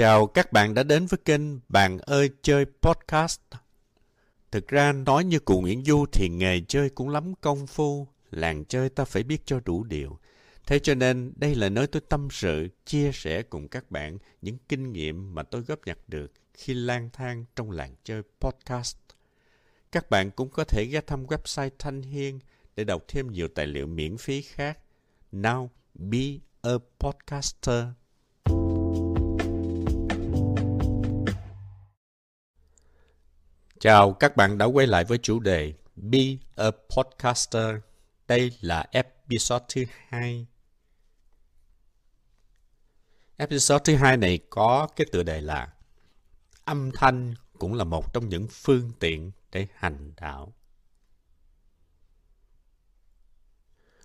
Chào các bạn đã đến với kênh Bạn ơi chơi podcast. Thực ra nói như cụ Nguyễn Du thì nghề chơi cũng lắm công phu, làng chơi ta phải biết cho đủ điều. Thế cho nên đây là nơi tôi tâm sự, chia sẻ cùng các bạn những kinh nghiệm mà tôi góp nhặt được khi lang thang trong làng chơi podcast. Các bạn cũng có thể ghé thăm website Thanh Hiên để đọc thêm nhiều tài liệu miễn phí khác. Now be a podcaster. Chào các bạn đã quay lại với chủ đề Be a Podcaster. Đây là episode thứ hai. Episode thứ hai này có cái tựa đề là Âm thanh cũng là một trong những phương tiện để hành đạo.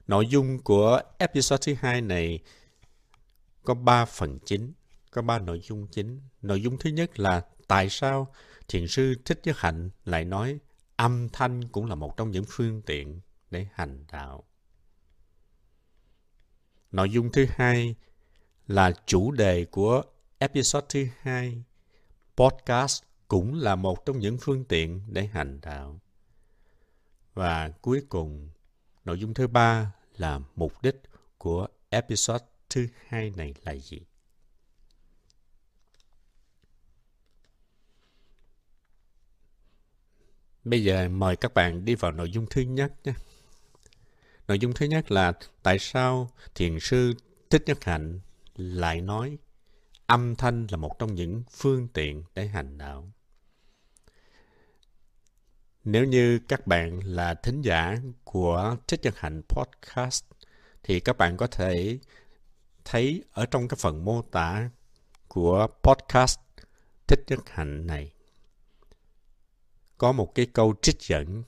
Nội dung của episode thứ hai này có ba phần chính, có ba nội dung chính. Nội dung thứ nhất là tại sao thiền sư Thích Nhất Hạnh lại nói âm thanh cũng là một trong những phương tiện để hành đạo. Nội dung thứ hai là chủ đề của episode thứ hai. Podcast cũng là một trong những phương tiện để hành đạo. Và cuối cùng, nội dung thứ ba là mục đích của episode thứ hai này là gì? Bây giờ mời các bạn đi vào nội dung thứ nhất nhé. Nội dung thứ nhất là tại sao thiền sư Thích Nhất Hạnh lại nói âm thanh là một trong những phương tiện để hành đạo. Nếu như các bạn là thính giả của Thích Nhất Hạnh Podcast, thì các bạn có thể thấy ở trong cái phần mô tả của podcast Thích Nhất Hạnh này có một cái câu trích dẫn,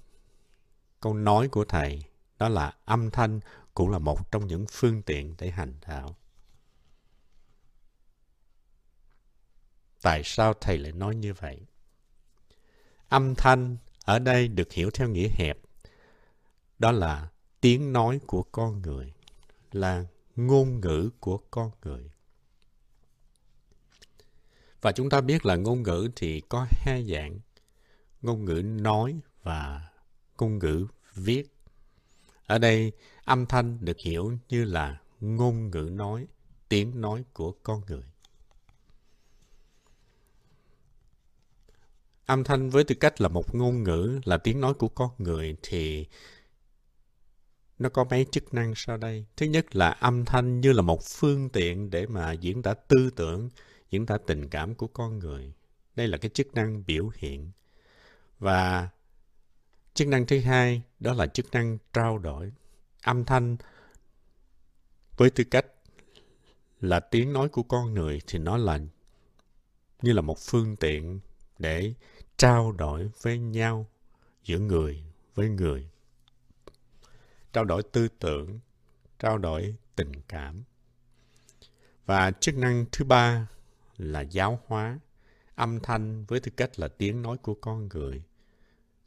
câu nói của Thầy, đó là âm thanh cũng là một trong những phương tiện để hành đạo. Tại sao Thầy lại nói như vậy? Âm thanh ở đây được hiểu theo nghĩa hẹp, đó là tiếng nói của con người, là ngôn ngữ của con người. Và chúng ta biết là ngôn ngữ thì có hai dạng ngôn ngữ nói và ngôn ngữ viết. Ở đây, âm thanh được hiểu như là ngôn ngữ nói, tiếng nói của con người. Âm thanh với tư cách là một ngôn ngữ, là tiếng nói của con người thì nó có mấy chức năng sau đây. Thứ nhất là âm thanh như là một phương tiện để mà diễn tả tư tưởng, diễn tả tình cảm của con người. Đây là cái chức năng biểu hiện. Và chức năng thứ hai đó là chức năng trao đổi. Âm thanh với tư cách là tiếng nói của con người thì nó là như là một phương tiện để trao đổi với nhau giữa người với người. Trao đổi tư tưởng, trao đổi tình cảm. Và chức năng thứ ba là giáo hóa âm thanh với tư cách là tiếng nói của con người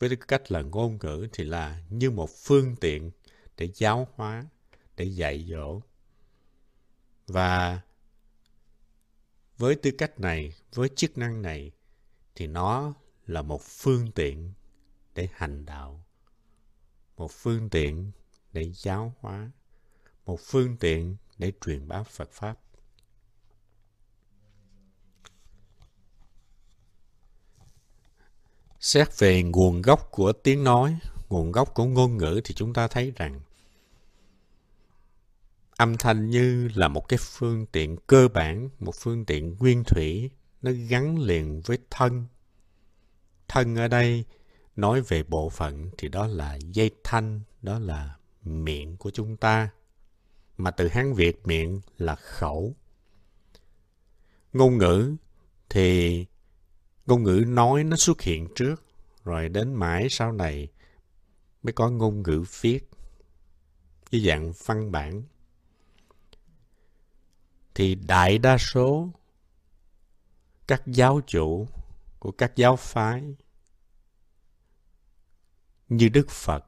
với tư cách là ngôn ngữ thì là như một phương tiện để giáo hóa, để dạy dỗ. Và với tư cách này, với chức năng này thì nó là một phương tiện để hành đạo, một phương tiện để giáo hóa, một phương tiện để truyền bá phật pháp. Xét về nguồn gốc của tiếng nói, nguồn gốc của ngôn ngữ thì chúng ta thấy rằng âm thanh như là một cái phương tiện cơ bản, một phương tiện nguyên thủy, nó gắn liền với thân. Thân ở đây nói về bộ phận thì đó là dây thanh, đó là miệng của chúng ta. Mà từ Hán Việt miệng là khẩu. Ngôn ngữ thì ngôn ngữ nói nó xuất hiện trước, rồi đến mãi sau này mới có ngôn ngữ viết với dạng văn bản. Thì đại đa số các giáo chủ của các giáo phái như Đức Phật,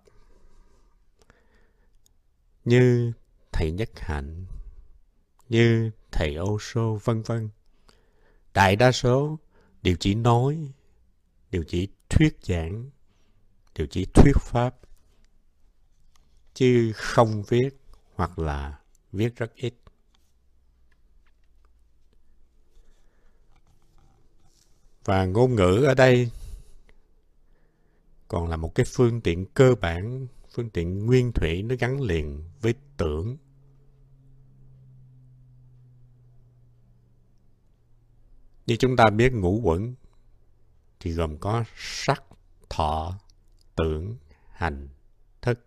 như Thầy Nhất Hạnh, như Thầy Ô Sô, vân vân đại đa số đều chỉ nói, đều chỉ thuyết giảng, đều chỉ thuyết pháp, chứ không viết hoặc là viết rất ít. Và ngôn ngữ ở đây còn là một cái phương tiện cơ bản, phương tiện nguyên thủy nó gắn liền với tưởng. Như chúng ta biết ngũ quẩn thì gồm có sắc, thọ, tưởng, hành, thức.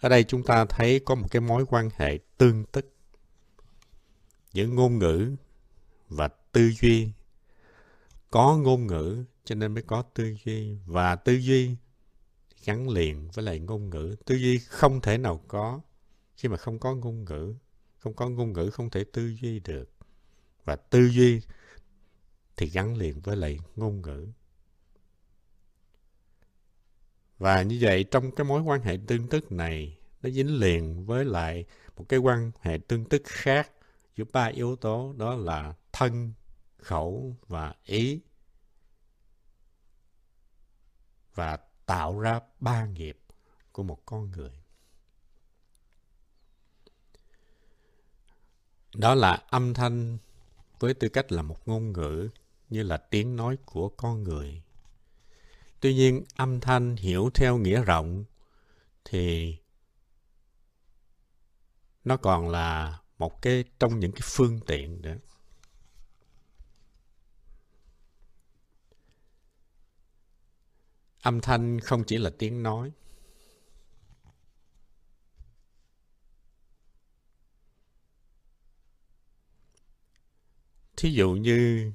Ở đây chúng ta thấy có một cái mối quan hệ tương tức giữa ngôn ngữ và tư duy. Có ngôn ngữ cho nên mới có tư duy và tư duy gắn liền với lại ngôn ngữ. Tư duy không thể nào có khi mà không có ngôn ngữ. Không có ngôn ngữ không thể tư duy được. Và tư duy thì gắn liền với lại ngôn ngữ. Và như vậy trong cái mối quan hệ tương tức này nó dính liền với lại một cái quan hệ tương tức khác giữa ba yếu tố đó là thân, khẩu và ý. Và tạo ra ba nghiệp của một con người. Đó là âm thanh với tư cách là một ngôn ngữ như là tiếng nói của con người. Tuy nhiên, âm thanh hiểu theo nghĩa rộng thì nó còn là một cái trong những cái phương tiện nữa. Âm thanh không chỉ là tiếng nói. Thí dụ như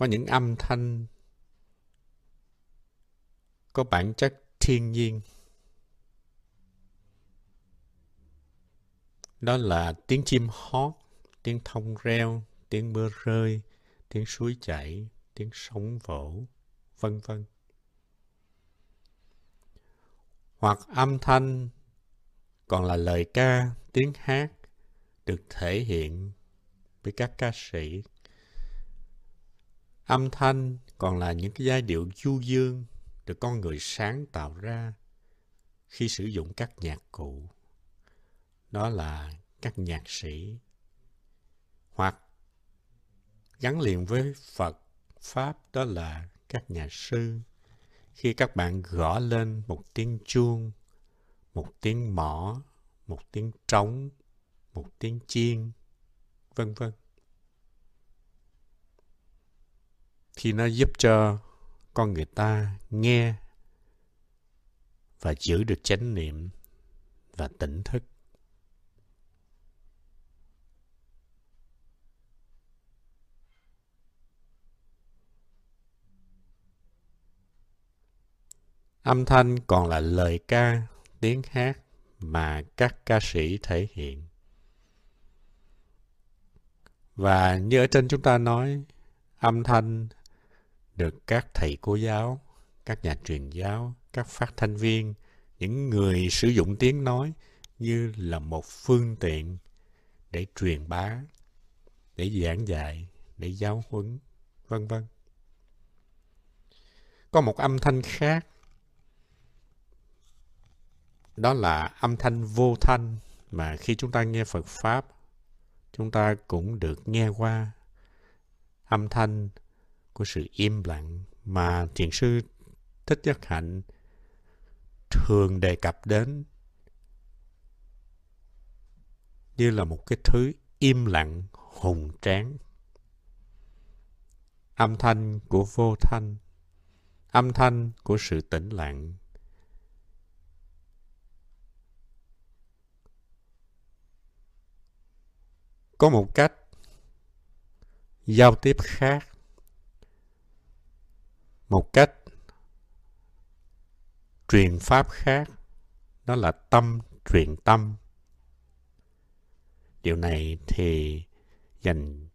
có những âm thanh. Có bản chất thiên nhiên. Đó là tiếng chim hót, tiếng thông reo, tiếng mưa rơi, tiếng suối chảy, tiếng sóng vỗ, vân vân. Hoặc âm thanh còn là lời ca, tiếng hát được thể hiện với các ca sĩ. Âm thanh còn là những cái giai điệu du dương được con người sáng tạo ra khi sử dụng các nhạc cụ. Đó là các nhạc sĩ hoặc gắn liền với Phật Pháp đó là các nhà sư. Khi các bạn gõ lên một tiếng chuông, một tiếng mõ, một tiếng trống, một tiếng chiên, vân vân. Khi nó giúp cho con người ta nghe và giữ được chánh niệm và tỉnh thức. Âm thanh còn là lời ca, tiếng hát mà các ca sĩ thể hiện. Và như ở trên chúng ta nói, âm thanh được các thầy cô giáo, các nhà truyền giáo, các phát thanh viên, những người sử dụng tiếng nói như là một phương tiện để truyền bá, để giảng dạy, để giáo huấn, vân vân. Có một âm thanh khác, đó là âm thanh vô thanh mà khi chúng ta nghe Phật Pháp, chúng ta cũng được nghe qua. Âm thanh của sự im lặng mà thiền sư Thích Nhất Hạnh thường đề cập đến như là một cái thứ im lặng hùng tráng. Âm thanh của vô thanh, âm thanh của sự tĩnh lặng. Có một cách giao tiếp khác một cách truyền pháp khác, đó là tâm truyền tâm điều này thì dành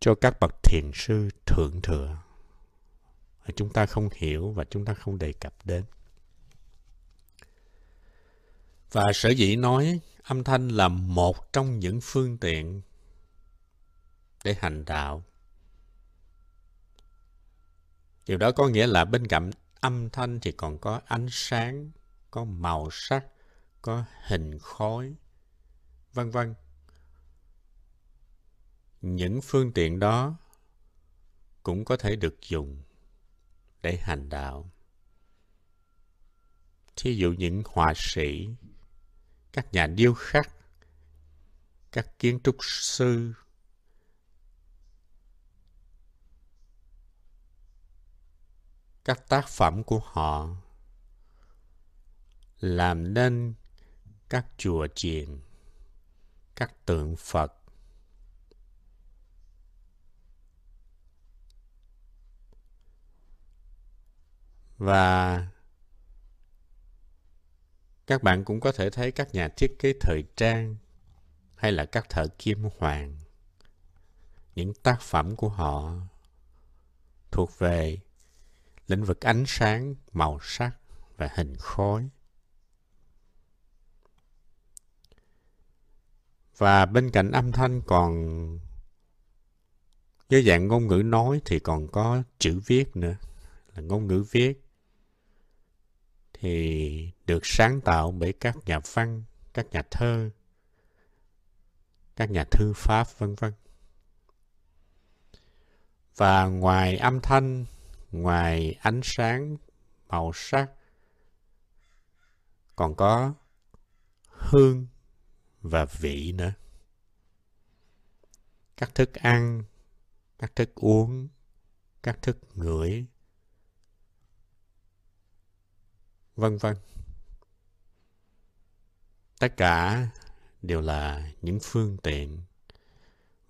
cho các bậc thiền sư thượng thừa chúng ta không hiểu và chúng ta không đề cập đến và sở dĩ nói âm thanh là một trong những phương tiện để hành đạo. Điều đó có nghĩa là bên cạnh âm thanh thì còn có ánh sáng, có màu sắc, có hình khối, vân vân. Những phương tiện đó cũng có thể được dùng để hành đạo. Thí dụ những họa sĩ, các nhà điêu khắc, các kiến trúc sư, các tác phẩm của họ làm nên các chùa chiền, các tượng Phật, và các bạn cũng có thể thấy các nhà thiết kế thời trang hay là các thợ kim hoàng những tác phẩm của họ thuộc về lĩnh vực ánh sáng màu sắc và hình khối và bên cạnh âm thanh còn với dạng ngôn ngữ nói thì còn có chữ viết nữa là ngôn ngữ viết thì được sáng tạo bởi các nhà văn, các nhà thơ, các nhà thư pháp vân vân. Và ngoài âm thanh, ngoài ánh sáng, màu sắc, còn có hương và vị nữa. Các thức ăn, các thức uống, các thức ngửi, vân vân. Tất cả đều là những phương tiện.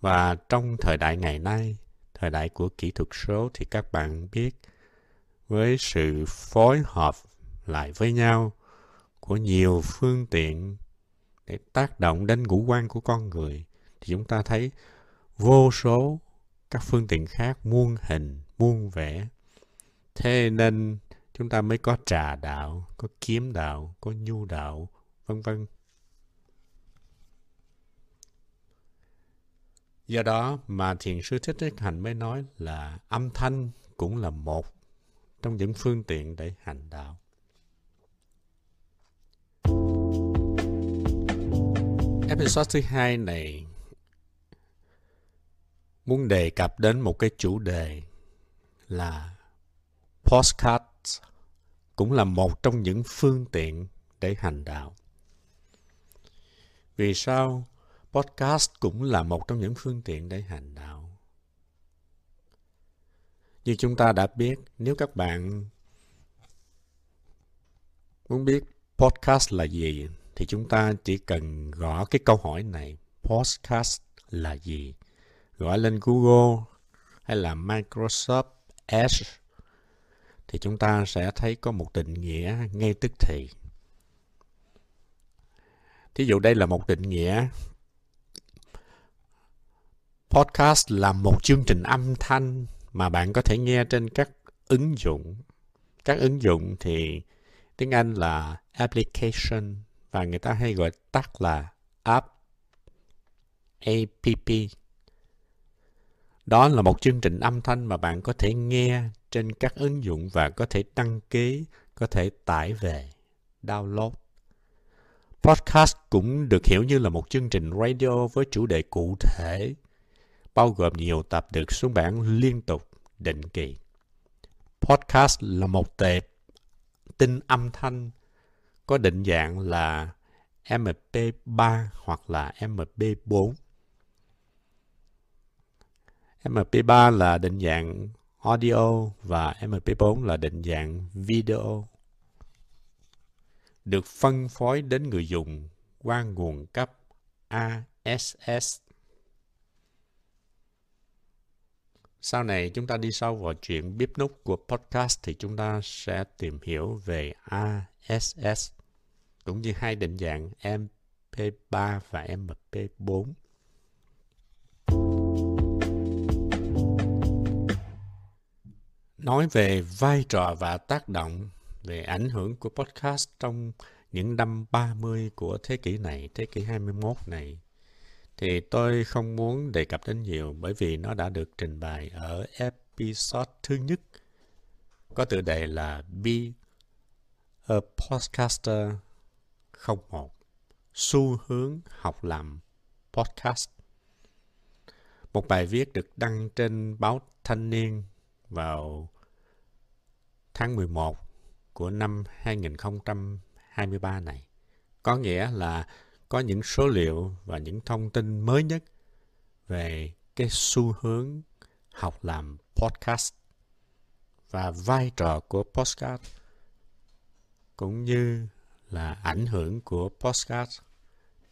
Và trong thời đại ngày nay, thời đại của kỹ thuật số thì các bạn biết với sự phối hợp lại với nhau của nhiều phương tiện để tác động đến ngũ quan của con người thì chúng ta thấy vô số các phương tiện khác muôn hình, muôn vẻ. Thế nên chúng ta mới có trà đạo, có kiếm đạo, có nhu đạo, vân vân. Do đó mà thiền sư Thích Nhất Hành mới nói là âm thanh cũng là một trong những phương tiện để hành đạo. Episode thứ hai này muốn đề cập đến một cái chủ đề là postcard cũng là một trong những phương tiện để hành đạo. Vì sao podcast cũng là một trong những phương tiện để hành đạo? Như chúng ta đã biết, nếu các bạn muốn biết podcast là gì thì chúng ta chỉ cần gõ cái câu hỏi này podcast là gì gõ lên Google hay là Microsoft Edge thì chúng ta sẽ thấy có một định nghĩa ngay tức thì. Thí dụ đây là một định nghĩa. Podcast là một chương trình âm thanh mà bạn có thể nghe trên các ứng dụng. Các ứng dụng thì tiếng Anh là application và người ta hay gọi tắt là app. APP. Đó là một chương trình âm thanh mà bạn có thể nghe trên các ứng dụng và có thể đăng ký, có thể tải về, download. Podcast cũng được hiểu như là một chương trình radio với chủ đề cụ thể, bao gồm nhiều tập được xuất bản liên tục, định kỳ. Podcast là một tệp tin âm thanh có định dạng là MP3 hoặc là MP4. MP3 là định dạng audio và MP4 là định dạng video được phân phối đến người dùng qua nguồn cấp ASS. Sau này chúng ta đi sâu vào chuyện bếp nút của podcast thì chúng ta sẽ tìm hiểu về ASS cũng như hai định dạng MP3 và MP4. nói về vai trò và tác động về ảnh hưởng của podcast trong những năm 30 của thế kỷ này, thế kỷ 21 này, thì tôi không muốn đề cập đến nhiều bởi vì nó đã được trình bày ở episode thứ nhất có tựa đề là Be a Podcaster 01 Xu hướng học làm podcast một bài viết được đăng trên báo Thanh niên vào tháng 11 của năm 2023 này. Có nghĩa là có những số liệu và những thông tin mới nhất về cái xu hướng học làm podcast và vai trò của podcast cũng như là ảnh hưởng của podcast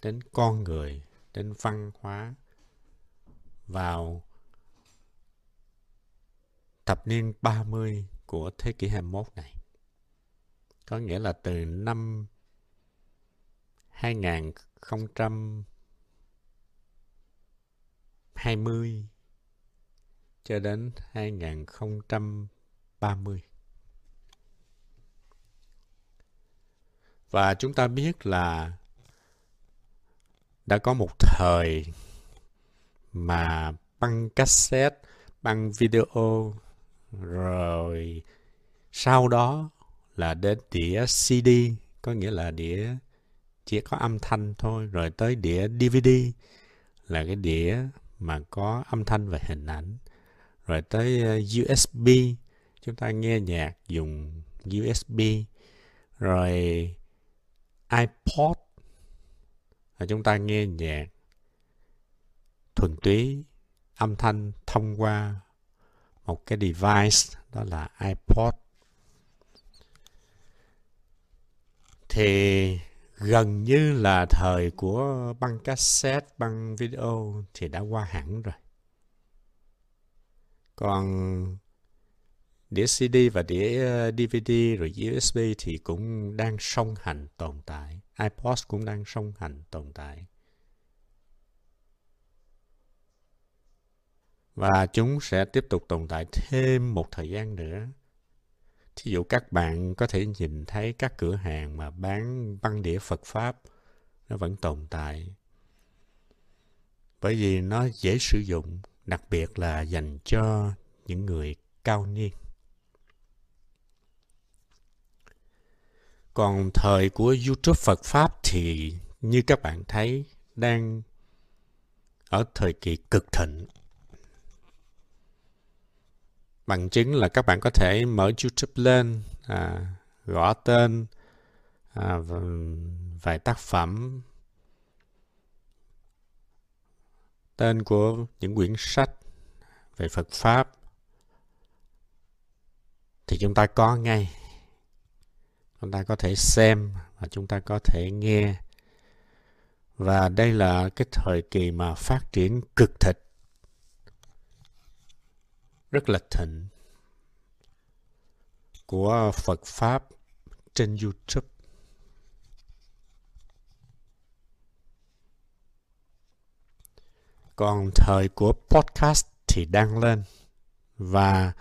đến con người, đến văn hóa vào thập niên 30 của thế kỷ 21 này. Có nghĩa là từ năm 2020 cho đến 2030. Và chúng ta biết là đã có một thời mà băng cassette, băng video rồi sau đó là đến đĩa CD có nghĩa là đĩa chỉ có âm thanh thôi. Rồi tới đĩa DVD là cái đĩa mà có âm thanh và hình ảnh. Rồi tới ờ, USB chúng ta nghe nhạc dùng USB rồi iPod là chúng ta nghe nhạc thuần túy, âm thanh thông qua một cái device, đó là iPod. Thì gần như là thời của băng cassette, băng video thì đã qua hẳn rồi. Còn đĩa CD và đĩa ờ, DVD rồi USB thì cũng đang song hành tồn tại. iPod cũng đang song hành tồn tại. Và chúng sẽ tiếp tục tồn tại thêm một thời gian nữa. Thí dụ các bạn có thể nhìn thấy các cửa hàng mà bán băng đĩa Phật Pháp nó vẫn tồn tại. Bởi vì nó dễ sử dụng, đặc biệt là dành cho những người cao niên. Còn thời của YouTube Phật Pháp thì như các bạn thấy đang ở thời kỳ cực thịnh. Bằng chứng là các bạn có thể mở YouTube lên, à, gõ tên à, vài tác phẩm, tên của những quyển sách về Phật Pháp thì chúng ta có ngay. Chúng ta có thể xem và chúng ta có thể nghe. Và đây là cái thời kỳ mà phát triển cực thịnh rất là thịnh của Phật Pháp trên YouTube. Còn thời của podcast thì đang lên và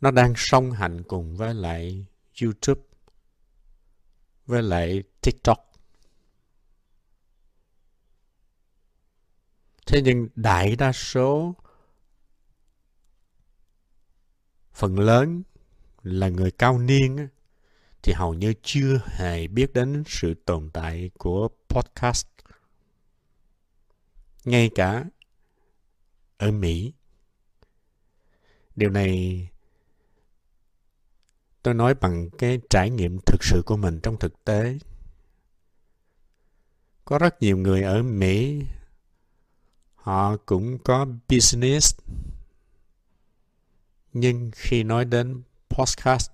nó đang song hành cùng với lại YouTube, với lại TikTok. Thế nhưng đại đa số phần lớn là người cao niên thì hầu như chưa hề biết đến sự tồn tại của podcast. Ngay cả ở Mỹ. Điều này tôi nói bằng cái trải nghiệm thực sự của mình trong thực tế. Có rất nhiều người ở Mỹ, họ cũng có business nhưng khi nói đến podcast,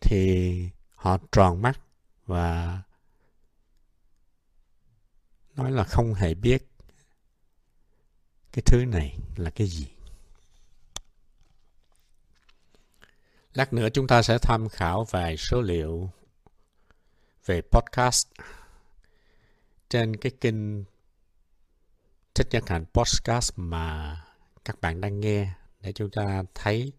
thì họ tròn mắt và nói là không hề biết cái thứ này là cái gì. Lát nữa chúng ta sẽ tham khảo vài số liệu về podcast trên cái kênh thích nhất hạnh podcast mà các bạn đang nghe để chúng ta thấy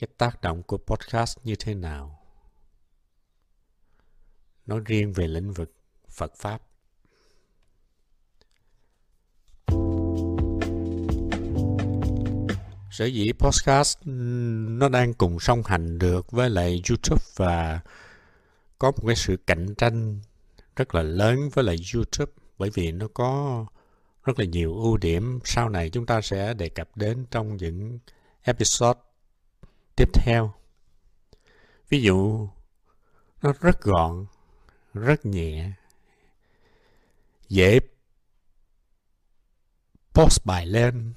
cái tác động của podcast như thế nào. nói riêng về lĩnh vực Phật Pháp. Sở dĩ podcast nó đang cùng song hành được với lại YouTube và có một cái sự cạnh tranh rất là lớn với lại YouTube bởi vì nó có rất là nhiều ưu điểm sau này chúng ta sẽ đề cập đến trong những episode tiếp theo. Ví dụ, nó rất gọn, rất nhẹ, dễ post bài lên,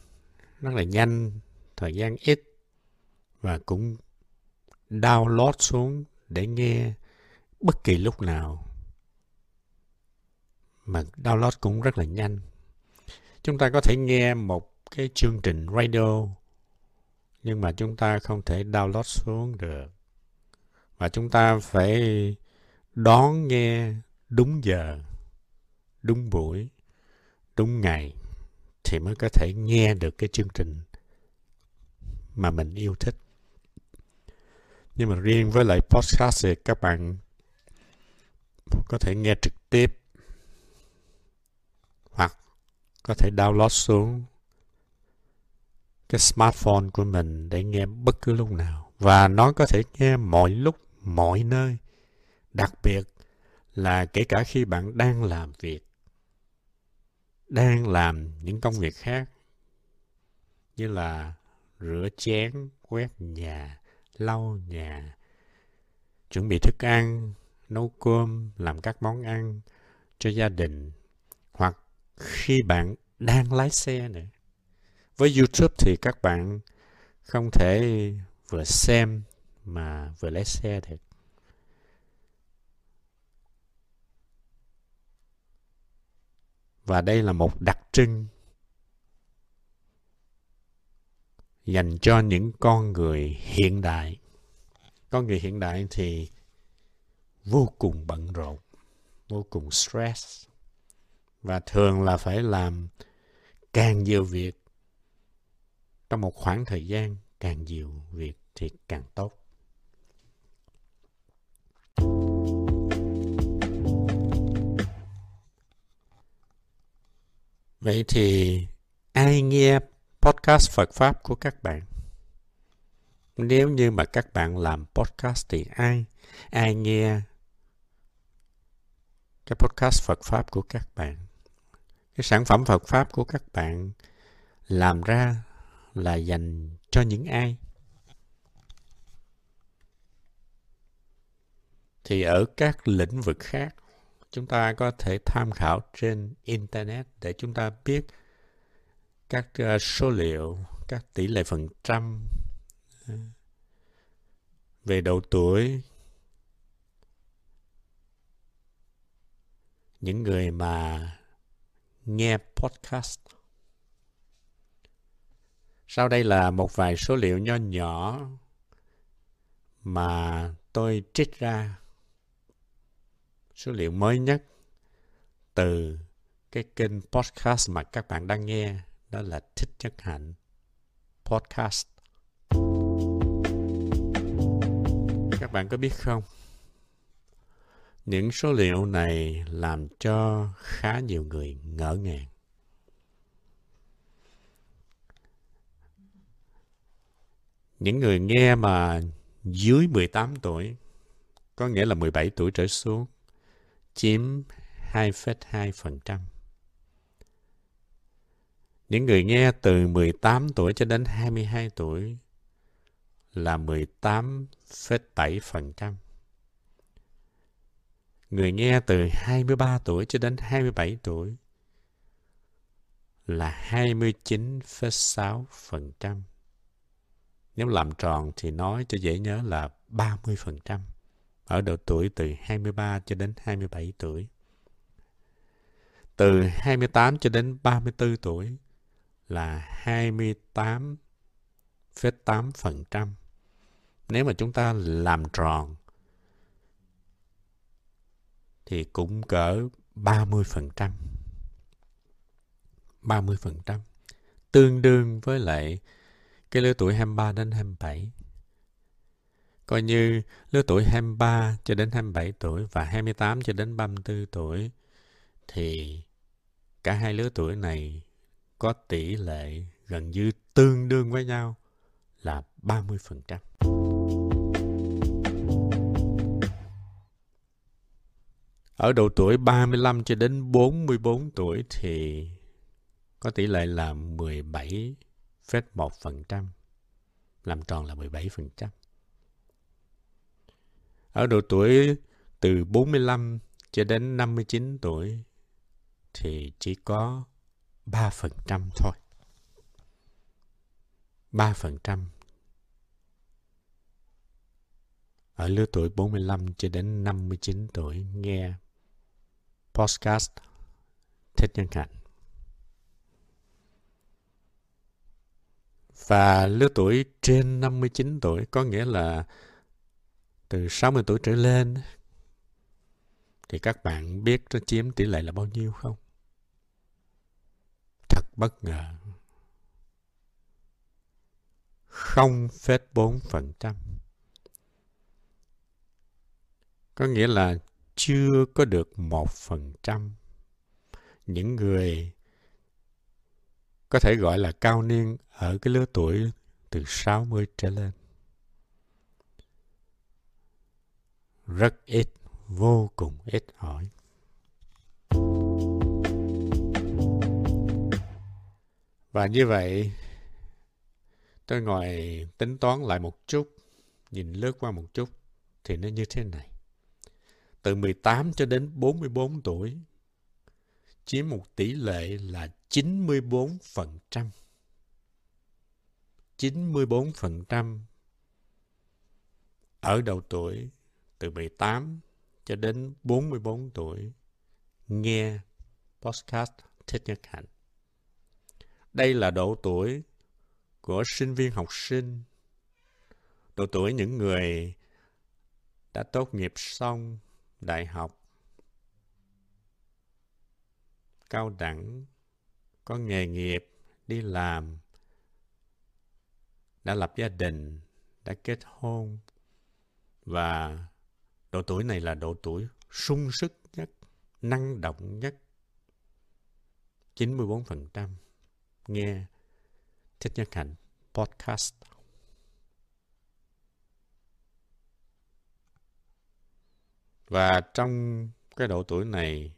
rất là nhanh, thời gian ít và cũng download xuống để nghe bất kỳ lúc nào mà download cũng rất là nhanh. Chúng ta có thể nghe một cái chương trình radio, nhưng mà chúng ta không thể download xuống được. Và chúng ta phải đón nghe đúng giờ, đúng buổi, đúng ngày thì mới có thể nghe được cái chương trình mà mình yêu thích. Nhưng mà riêng với lại podcast thì các bạn có thể nghe trực tiếp hoặc có thể download xuống cái smartphone của mình để nghe bất cứ lúc nào. Và nó có thể nghe mọi lúc, mọi nơi. Đặc biệt là kể cả khi bạn đang làm việc, đang làm những công việc khác, như là rửa chén, quét nhà, lau nhà, chuẩn bị thức ăn, nấu cơm, làm các món ăn cho gia đình khi bạn đang lái xe nữa với youtube thì các bạn không thể vừa xem mà vừa lái xe được. Và đây là một đặc trưng dành cho những con người hiện đại. Con người hiện đại thì vô cùng bận rộn, vô cùng stress và thường là phải làm càng nhiều việc trong một khoảng thời gian càng nhiều việc thì càng tốt vậy thì ai nghe podcast Phật Pháp của các bạn? Nếu như mà các bạn làm podcast thì ai? Ai nghe cái podcast Phật Pháp của các bạn? Cái sản phẩm Phật Pháp của các bạn làm ra là dành cho những ai? Thì ở các lĩnh vực khác, chúng ta có thể tham khảo trên Internet để chúng ta biết các ờ, số liệu, các tỷ lệ phần trăm ờ, về độ tuổi những người mà nghe podcast. Sau đây là một vài số liệu nho nhỏ mà tôi trích ra số liệu mới nhất từ cái kênh podcast mà các bạn đang nghe, đó là Thích Nhất Hạnh Podcast. Các bạn có biết không? Những số liệu này làm cho khá nhiều người ngỡ ngàng. Những người nghe mà dưới 18 tuổi, có nghĩa là 17 tuổi trở xuống, chiếm 2,2%. Những người nghe từ 18 tuổi cho đến 22 tuổi là 18,7%. Người nghe từ 23 tuổi cho đến 27 tuổi là 29,6%. Nếu làm tròn thì nói cho dễ nhớ là 30% ở độ tuổi từ 23 cho đến 27 tuổi. Từ 28 cho đến 34 tuổi là 28,8%. Nếu mà chúng ta làm tròn thì cũng cỡ 30%. 30%. Tương đương với lại cái lứa tuổi 23 đến 27. Coi như lứa tuổi 23 cho đến 27 tuổi và 28 cho đến 34 tuổi thì cả hai lứa tuổi này có tỷ lệ gần như tương đương với nhau là 30%. Ở độ tuổi 35 cho đến 44 tuổi thì có tỷ lệ là 17,1%. Làm tròn là 17%. Ở độ tuổi từ 45 cho đến 59 tuổi thì chỉ có 3% thôi. 3% ở lứa tuổi 45 cho đến 59 tuổi nghe podcast Thích Nhân Hạnh. Và lứa tuổi trên 59 tuổi có nghĩa là từ 60 tuổi trở lên thì các bạn biết nó chiếm tỷ lệ là bao nhiêu không? Thật bất ngờ. 0,4%. Có nghĩa là chưa có được một phần trăm những người có thể gọi là cao niên ở cái lứa tuổi từ 60 trở lên. Rất ít, vô cùng ít hỏi. Và như vậy, tôi ngồi tính toán lại một chút, nhìn lướt qua một chút, thì nó như thế này. Từ 18 cho đến 44 tuổi, chiếm một tỷ lệ là 94%. 94% ở đầu tuổi từ 18 cho đến 44 tuổi nghe podcast Thích Nhật Hạnh. Đây là độ tuổi của sinh viên học sinh, độ tuổi những người đã tốt nghiệp xong đại học, cao đẳng, có nghề nghiệp, đi làm, đã lập gia đình, đã kết hôn. Và độ tuổi này là độ tuổi sung sức nhất, năng động nhất. 94% nghe Thích Nhất Hạnh podcast. Và trong cái độ tuổi này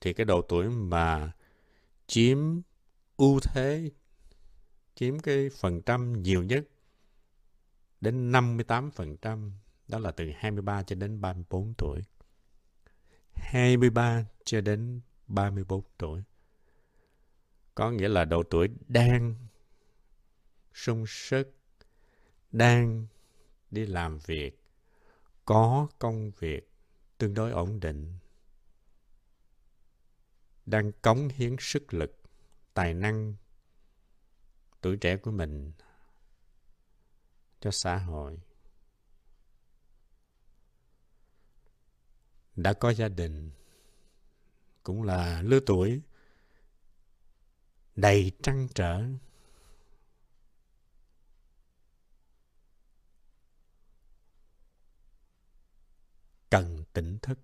thì cái độ tuổi mà chiếm ưu thế, chiếm cái phần trăm nhiều nhất đến 58%, đó là từ 23 cho đến 34 tuổi. 23 cho đến 34 tuổi. Có nghĩa là độ tuổi đang sung sức, đang đi làm việc, có công việc tương đối ổn định, đang cống hiến sức lực, tài năng, tuổi trẻ của mình cho xã hội. Đã có gia đình, cũng là lứa tuổi đầy trăn trở cần tỉnh thức.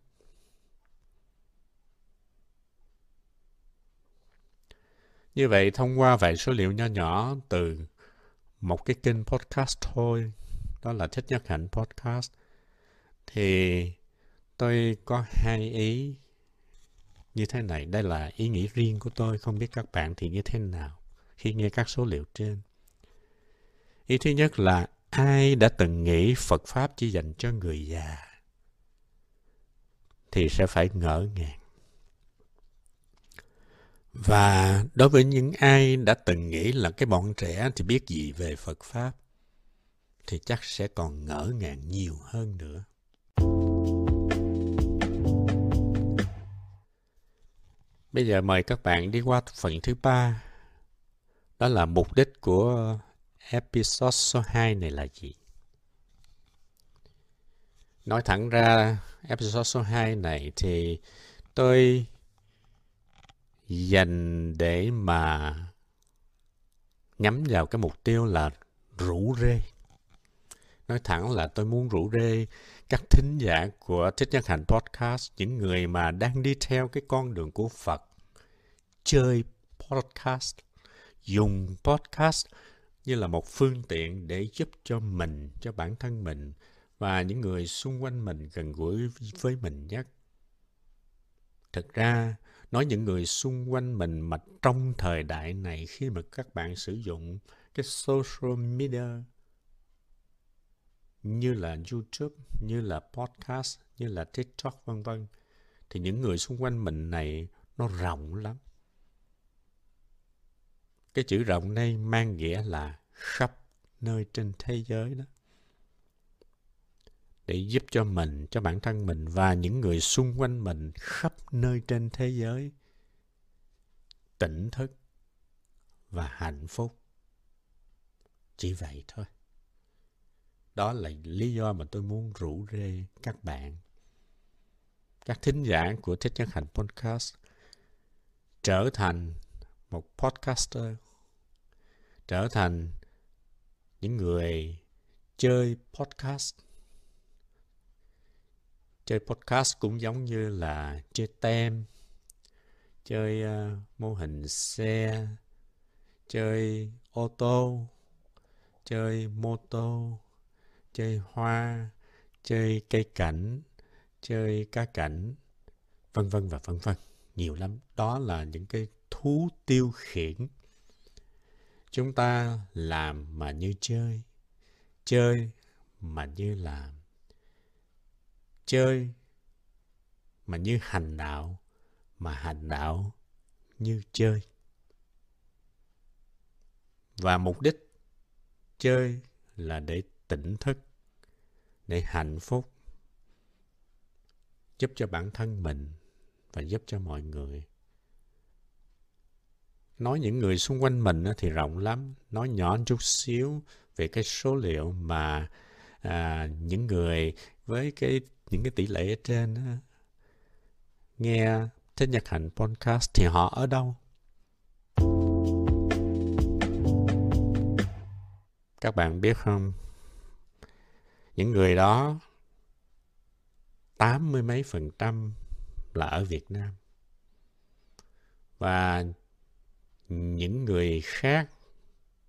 Như vậy, thông qua vài số liệu nho nhỏ từ một cái kênh podcast thôi, đó là Thích Nhất Hạnh Podcast, thì tôi có hai ý như thế này. Đây là ý nghĩ riêng của tôi, không biết các bạn thì như thế nào khi nghe các số liệu trên. Ý thứ nhất là ai đã từng nghĩ Phật Pháp chỉ dành cho người già? Thì sẽ phải ngỡ ngàng. Và đối với những ai đã từng nghĩ là cái bọn trẻ thì biết gì về Phật Pháp, thì chắc sẽ còn ngỡ ngàng nhiều hơn nữa. Bây giờ mời các bạn đi qua phần thứ ba. Đó là mục đích của episode số 2 này là gì? Nói thẳng ra, episode số 2 này thì tôi dành để mà nhắm vào cái mục tiêu là rủ rê. nói thẳng là tôi muốn rủ rê các thính giả của Thích Nhất Hạnh Podcast, những người mà đang đi theo cái con đường của Phật, chơi podcast, dùng podcast như là một phương tiện để giúp cho mình, cho bản thân mình và những người xung quanh mình gần gũi với mình nhất. Thực ra, nói những người xung quanh mình mà trong thời đại này khi mà các bạn sử dụng cái social media như là YouTube, như là podcast, như là TikTok vân vân thì những người xung quanh mình này nó rộng lắm. Cái chữ rộng đây mang nghĩa là khắp nơi trên thế giới đó. Để giúp cho mình, cho bản thân mình và những người xung quanh mình khắp nơi trên thế giới tỉnh thức và hạnh phúc. Chỉ vậy thôi. Đó là lý do mà tôi muốn rủ rê các bạn, các thính giả của Thích nhân Hạnh Podcast trở thành một podcaster, trở thành những người chơi podcast. Chơi podcast cũng giống như là chơi tem, chơi uh, mô hình xe, chơi ô tô, chơi mô tô, chơi hoa, chơi cây cảnh, chơi cá cảnh, vân vân và vân vân. Nhiều lắm. Đó là những cái thú tiêu khiển. Chúng ta làm mà như chơi, chơi mà như làm. Chơi mà như hành đạo, mà hành đạo như chơi. Và mục đích chơi là để tỉnh thức, để hạnh phúc, giúp cho bản thân mình và giúp cho mọi người. Nói những người xung quanh mình thì rộng lắm, nói nhỏ chút xíu về cái số liệu mà à, những người với cái những cái tỷ lệ ở trên nghe trên Nhật Hạnh podcast thì họ ở đâu? Các bạn biết không? Những người đó tám mươi mấy phần trăm là ở Việt Nam. Và những người khác,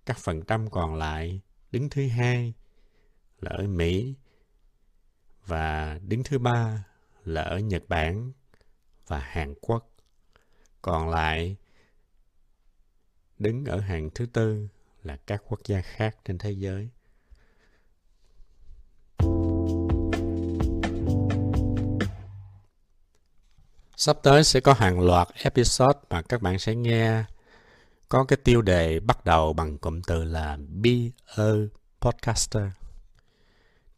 các phần trăm còn lại đứng thứ hai là ở Mỹ và đứng thứ ba là ở Nhật Bản và Hàn Quốc. Còn lại đứng ở hàng thứ tư là các quốc gia khác trên thế giới. Sắp tới sẽ có hàng loạt episode mà các bạn sẽ nghe có cái tiêu đề bắt đầu bằng cụm từ là Be a Podcaster.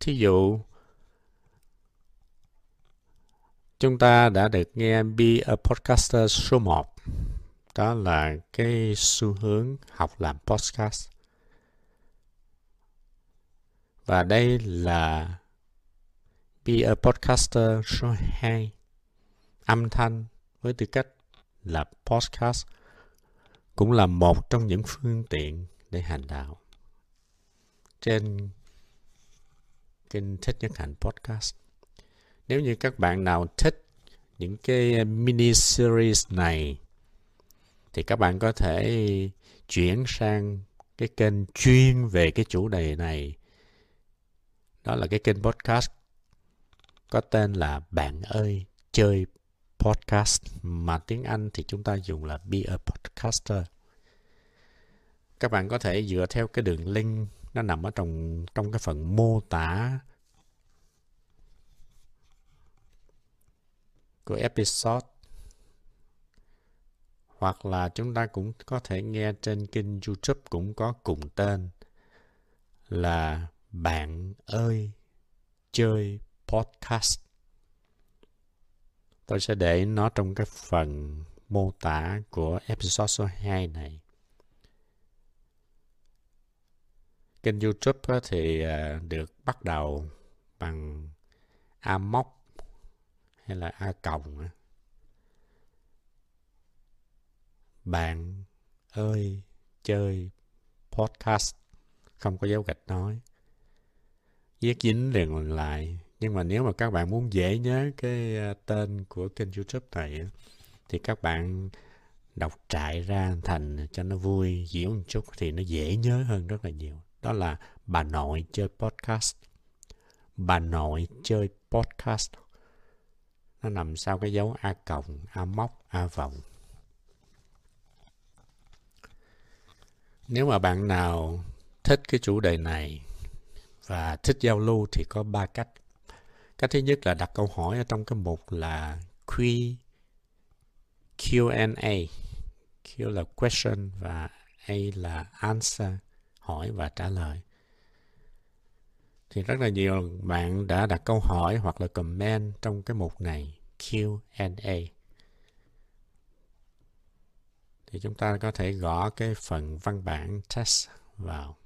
Thí dụ, chúng ta đã được nghe Be a Podcaster số 1. Đó là cái xu hướng học làm podcast. Và đây là Be a Podcaster số 2. Âm thanh với tư cách là podcast cũng là một trong những phương tiện để hành đạo. Trên kênh Thích Nhất Hạnh Podcast. Nếu như các bạn nào thích những cái ờ, mini series này, thì các bạn có thể chuyển sang cái kênh chuyên về cái chủ đề này. Đó là cái kênh podcast có tên là Bạn ơi chơi podcast, mà tiếng Anh thì chúng ta dùng là Be a Podcaster. Các bạn có thể dựa theo cái đường link nó nằm ở trong trong cái phần mô tả của episode hoặc là chúng ta cũng có thể nghe trên kênh YouTube cũng có cùng tên là Bạn ơi chơi podcast. Tôi sẽ để nó trong cái phần mô tả của episode số 2 này. Kênh YouTube thì à, được bắt đầu bằng Amok hay là A còng. Bạn ơi, chơi podcast. Không có dấu gạch nói. viết dính liền lại. Nhưng mà nếu mà các bạn muốn dễ nhớ cái à, tên của kênh youtube này thì các bạn đọc trại ra thành cho nó vui dễ một chút thì nó dễ nhớ hơn rất là nhiều. Đó là bà nội chơi podcast. Bà nội chơi podcast nó nằm sau cái dấu a cộng, a móc, a vòng nếu mà bạn nào thích cái chủ đề này và thích giao lưu thì có ba cách. Cách thứ nhất là đặt câu hỏi ở trong cái mục là Q Q&A Q là question và A là answer, hỏi và trả lời thì rất là nhiều bạn đã đặt câu hỏi hoặc là comment trong cái mục này Q&A thì chúng ta có thể gõ cái phần văn bản test vào.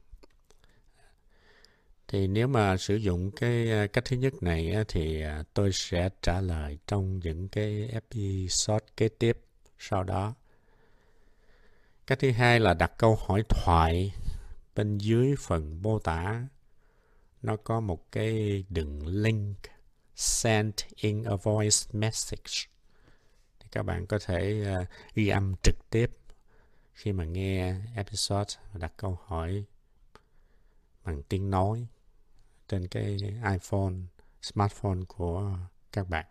Thì nếu mà sử dụng cái à, cách thứ nhất này thì à, tôi sẽ trả lời trong những cái episode kế tiếp sau đó. Cách thứ hai là đặt câu hỏi thoại bên dưới phần mô tả nó có một cái đường link send in a voice message thì các bạn có thể uh, ghi âm trực tiếp khi mà nghe episode và đặt câu hỏi bằng tiếng nói trên cái iPhone, smartphone của các bạn.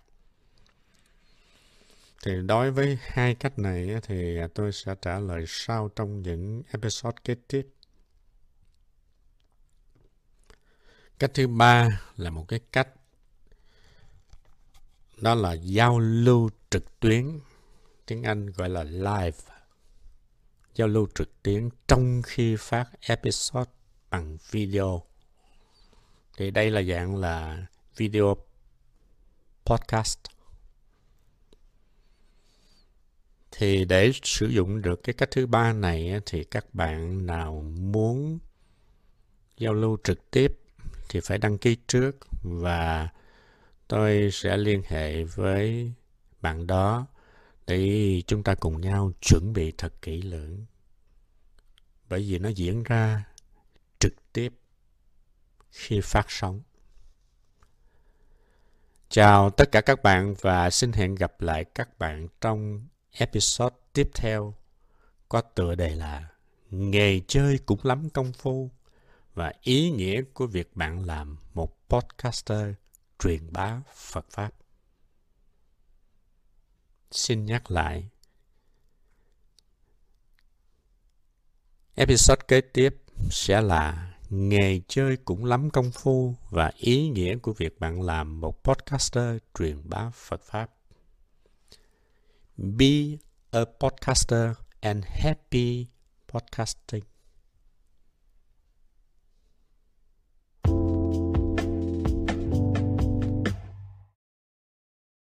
Thì đối với hai cách này thì ờ, tôi sẽ trả lời sau trong những episode kế tiếp. Cách thứ ba là một cái cách, đó là giao lưu trực tuyến. Tiếng Anh gọi là live. Giao lưu trực tuyến trong khi phát episode bằng video. Thì đây là dạng là video podcast. Thì để sử dụng được cái cách thứ ba này thì các bạn nào muốn giao lưu trực tiếp thì phải đăng ký trước và tôi sẽ liên hệ với bạn đó để chúng ta cùng nhau chuẩn bị thật kỹ lưỡng. Bởi vì nó diễn ra trực tiếp khi phát sóng. Chào tất cả các bạn và xin hẹn gặp lại các bạn trong episode tiếp theo có tựa đề là Nghề chơi cũng lắm công phu và ý nghĩa của việc bạn làm một podcaster truyền bá Phật Pháp. Xin nhắc lại. Episode kế tiếp sẽ là nghề chơi cũng lắm công phu và ý nghĩa của việc bạn làm một podcaster truyền bá Phật Pháp. Be a podcaster and happy podcasting.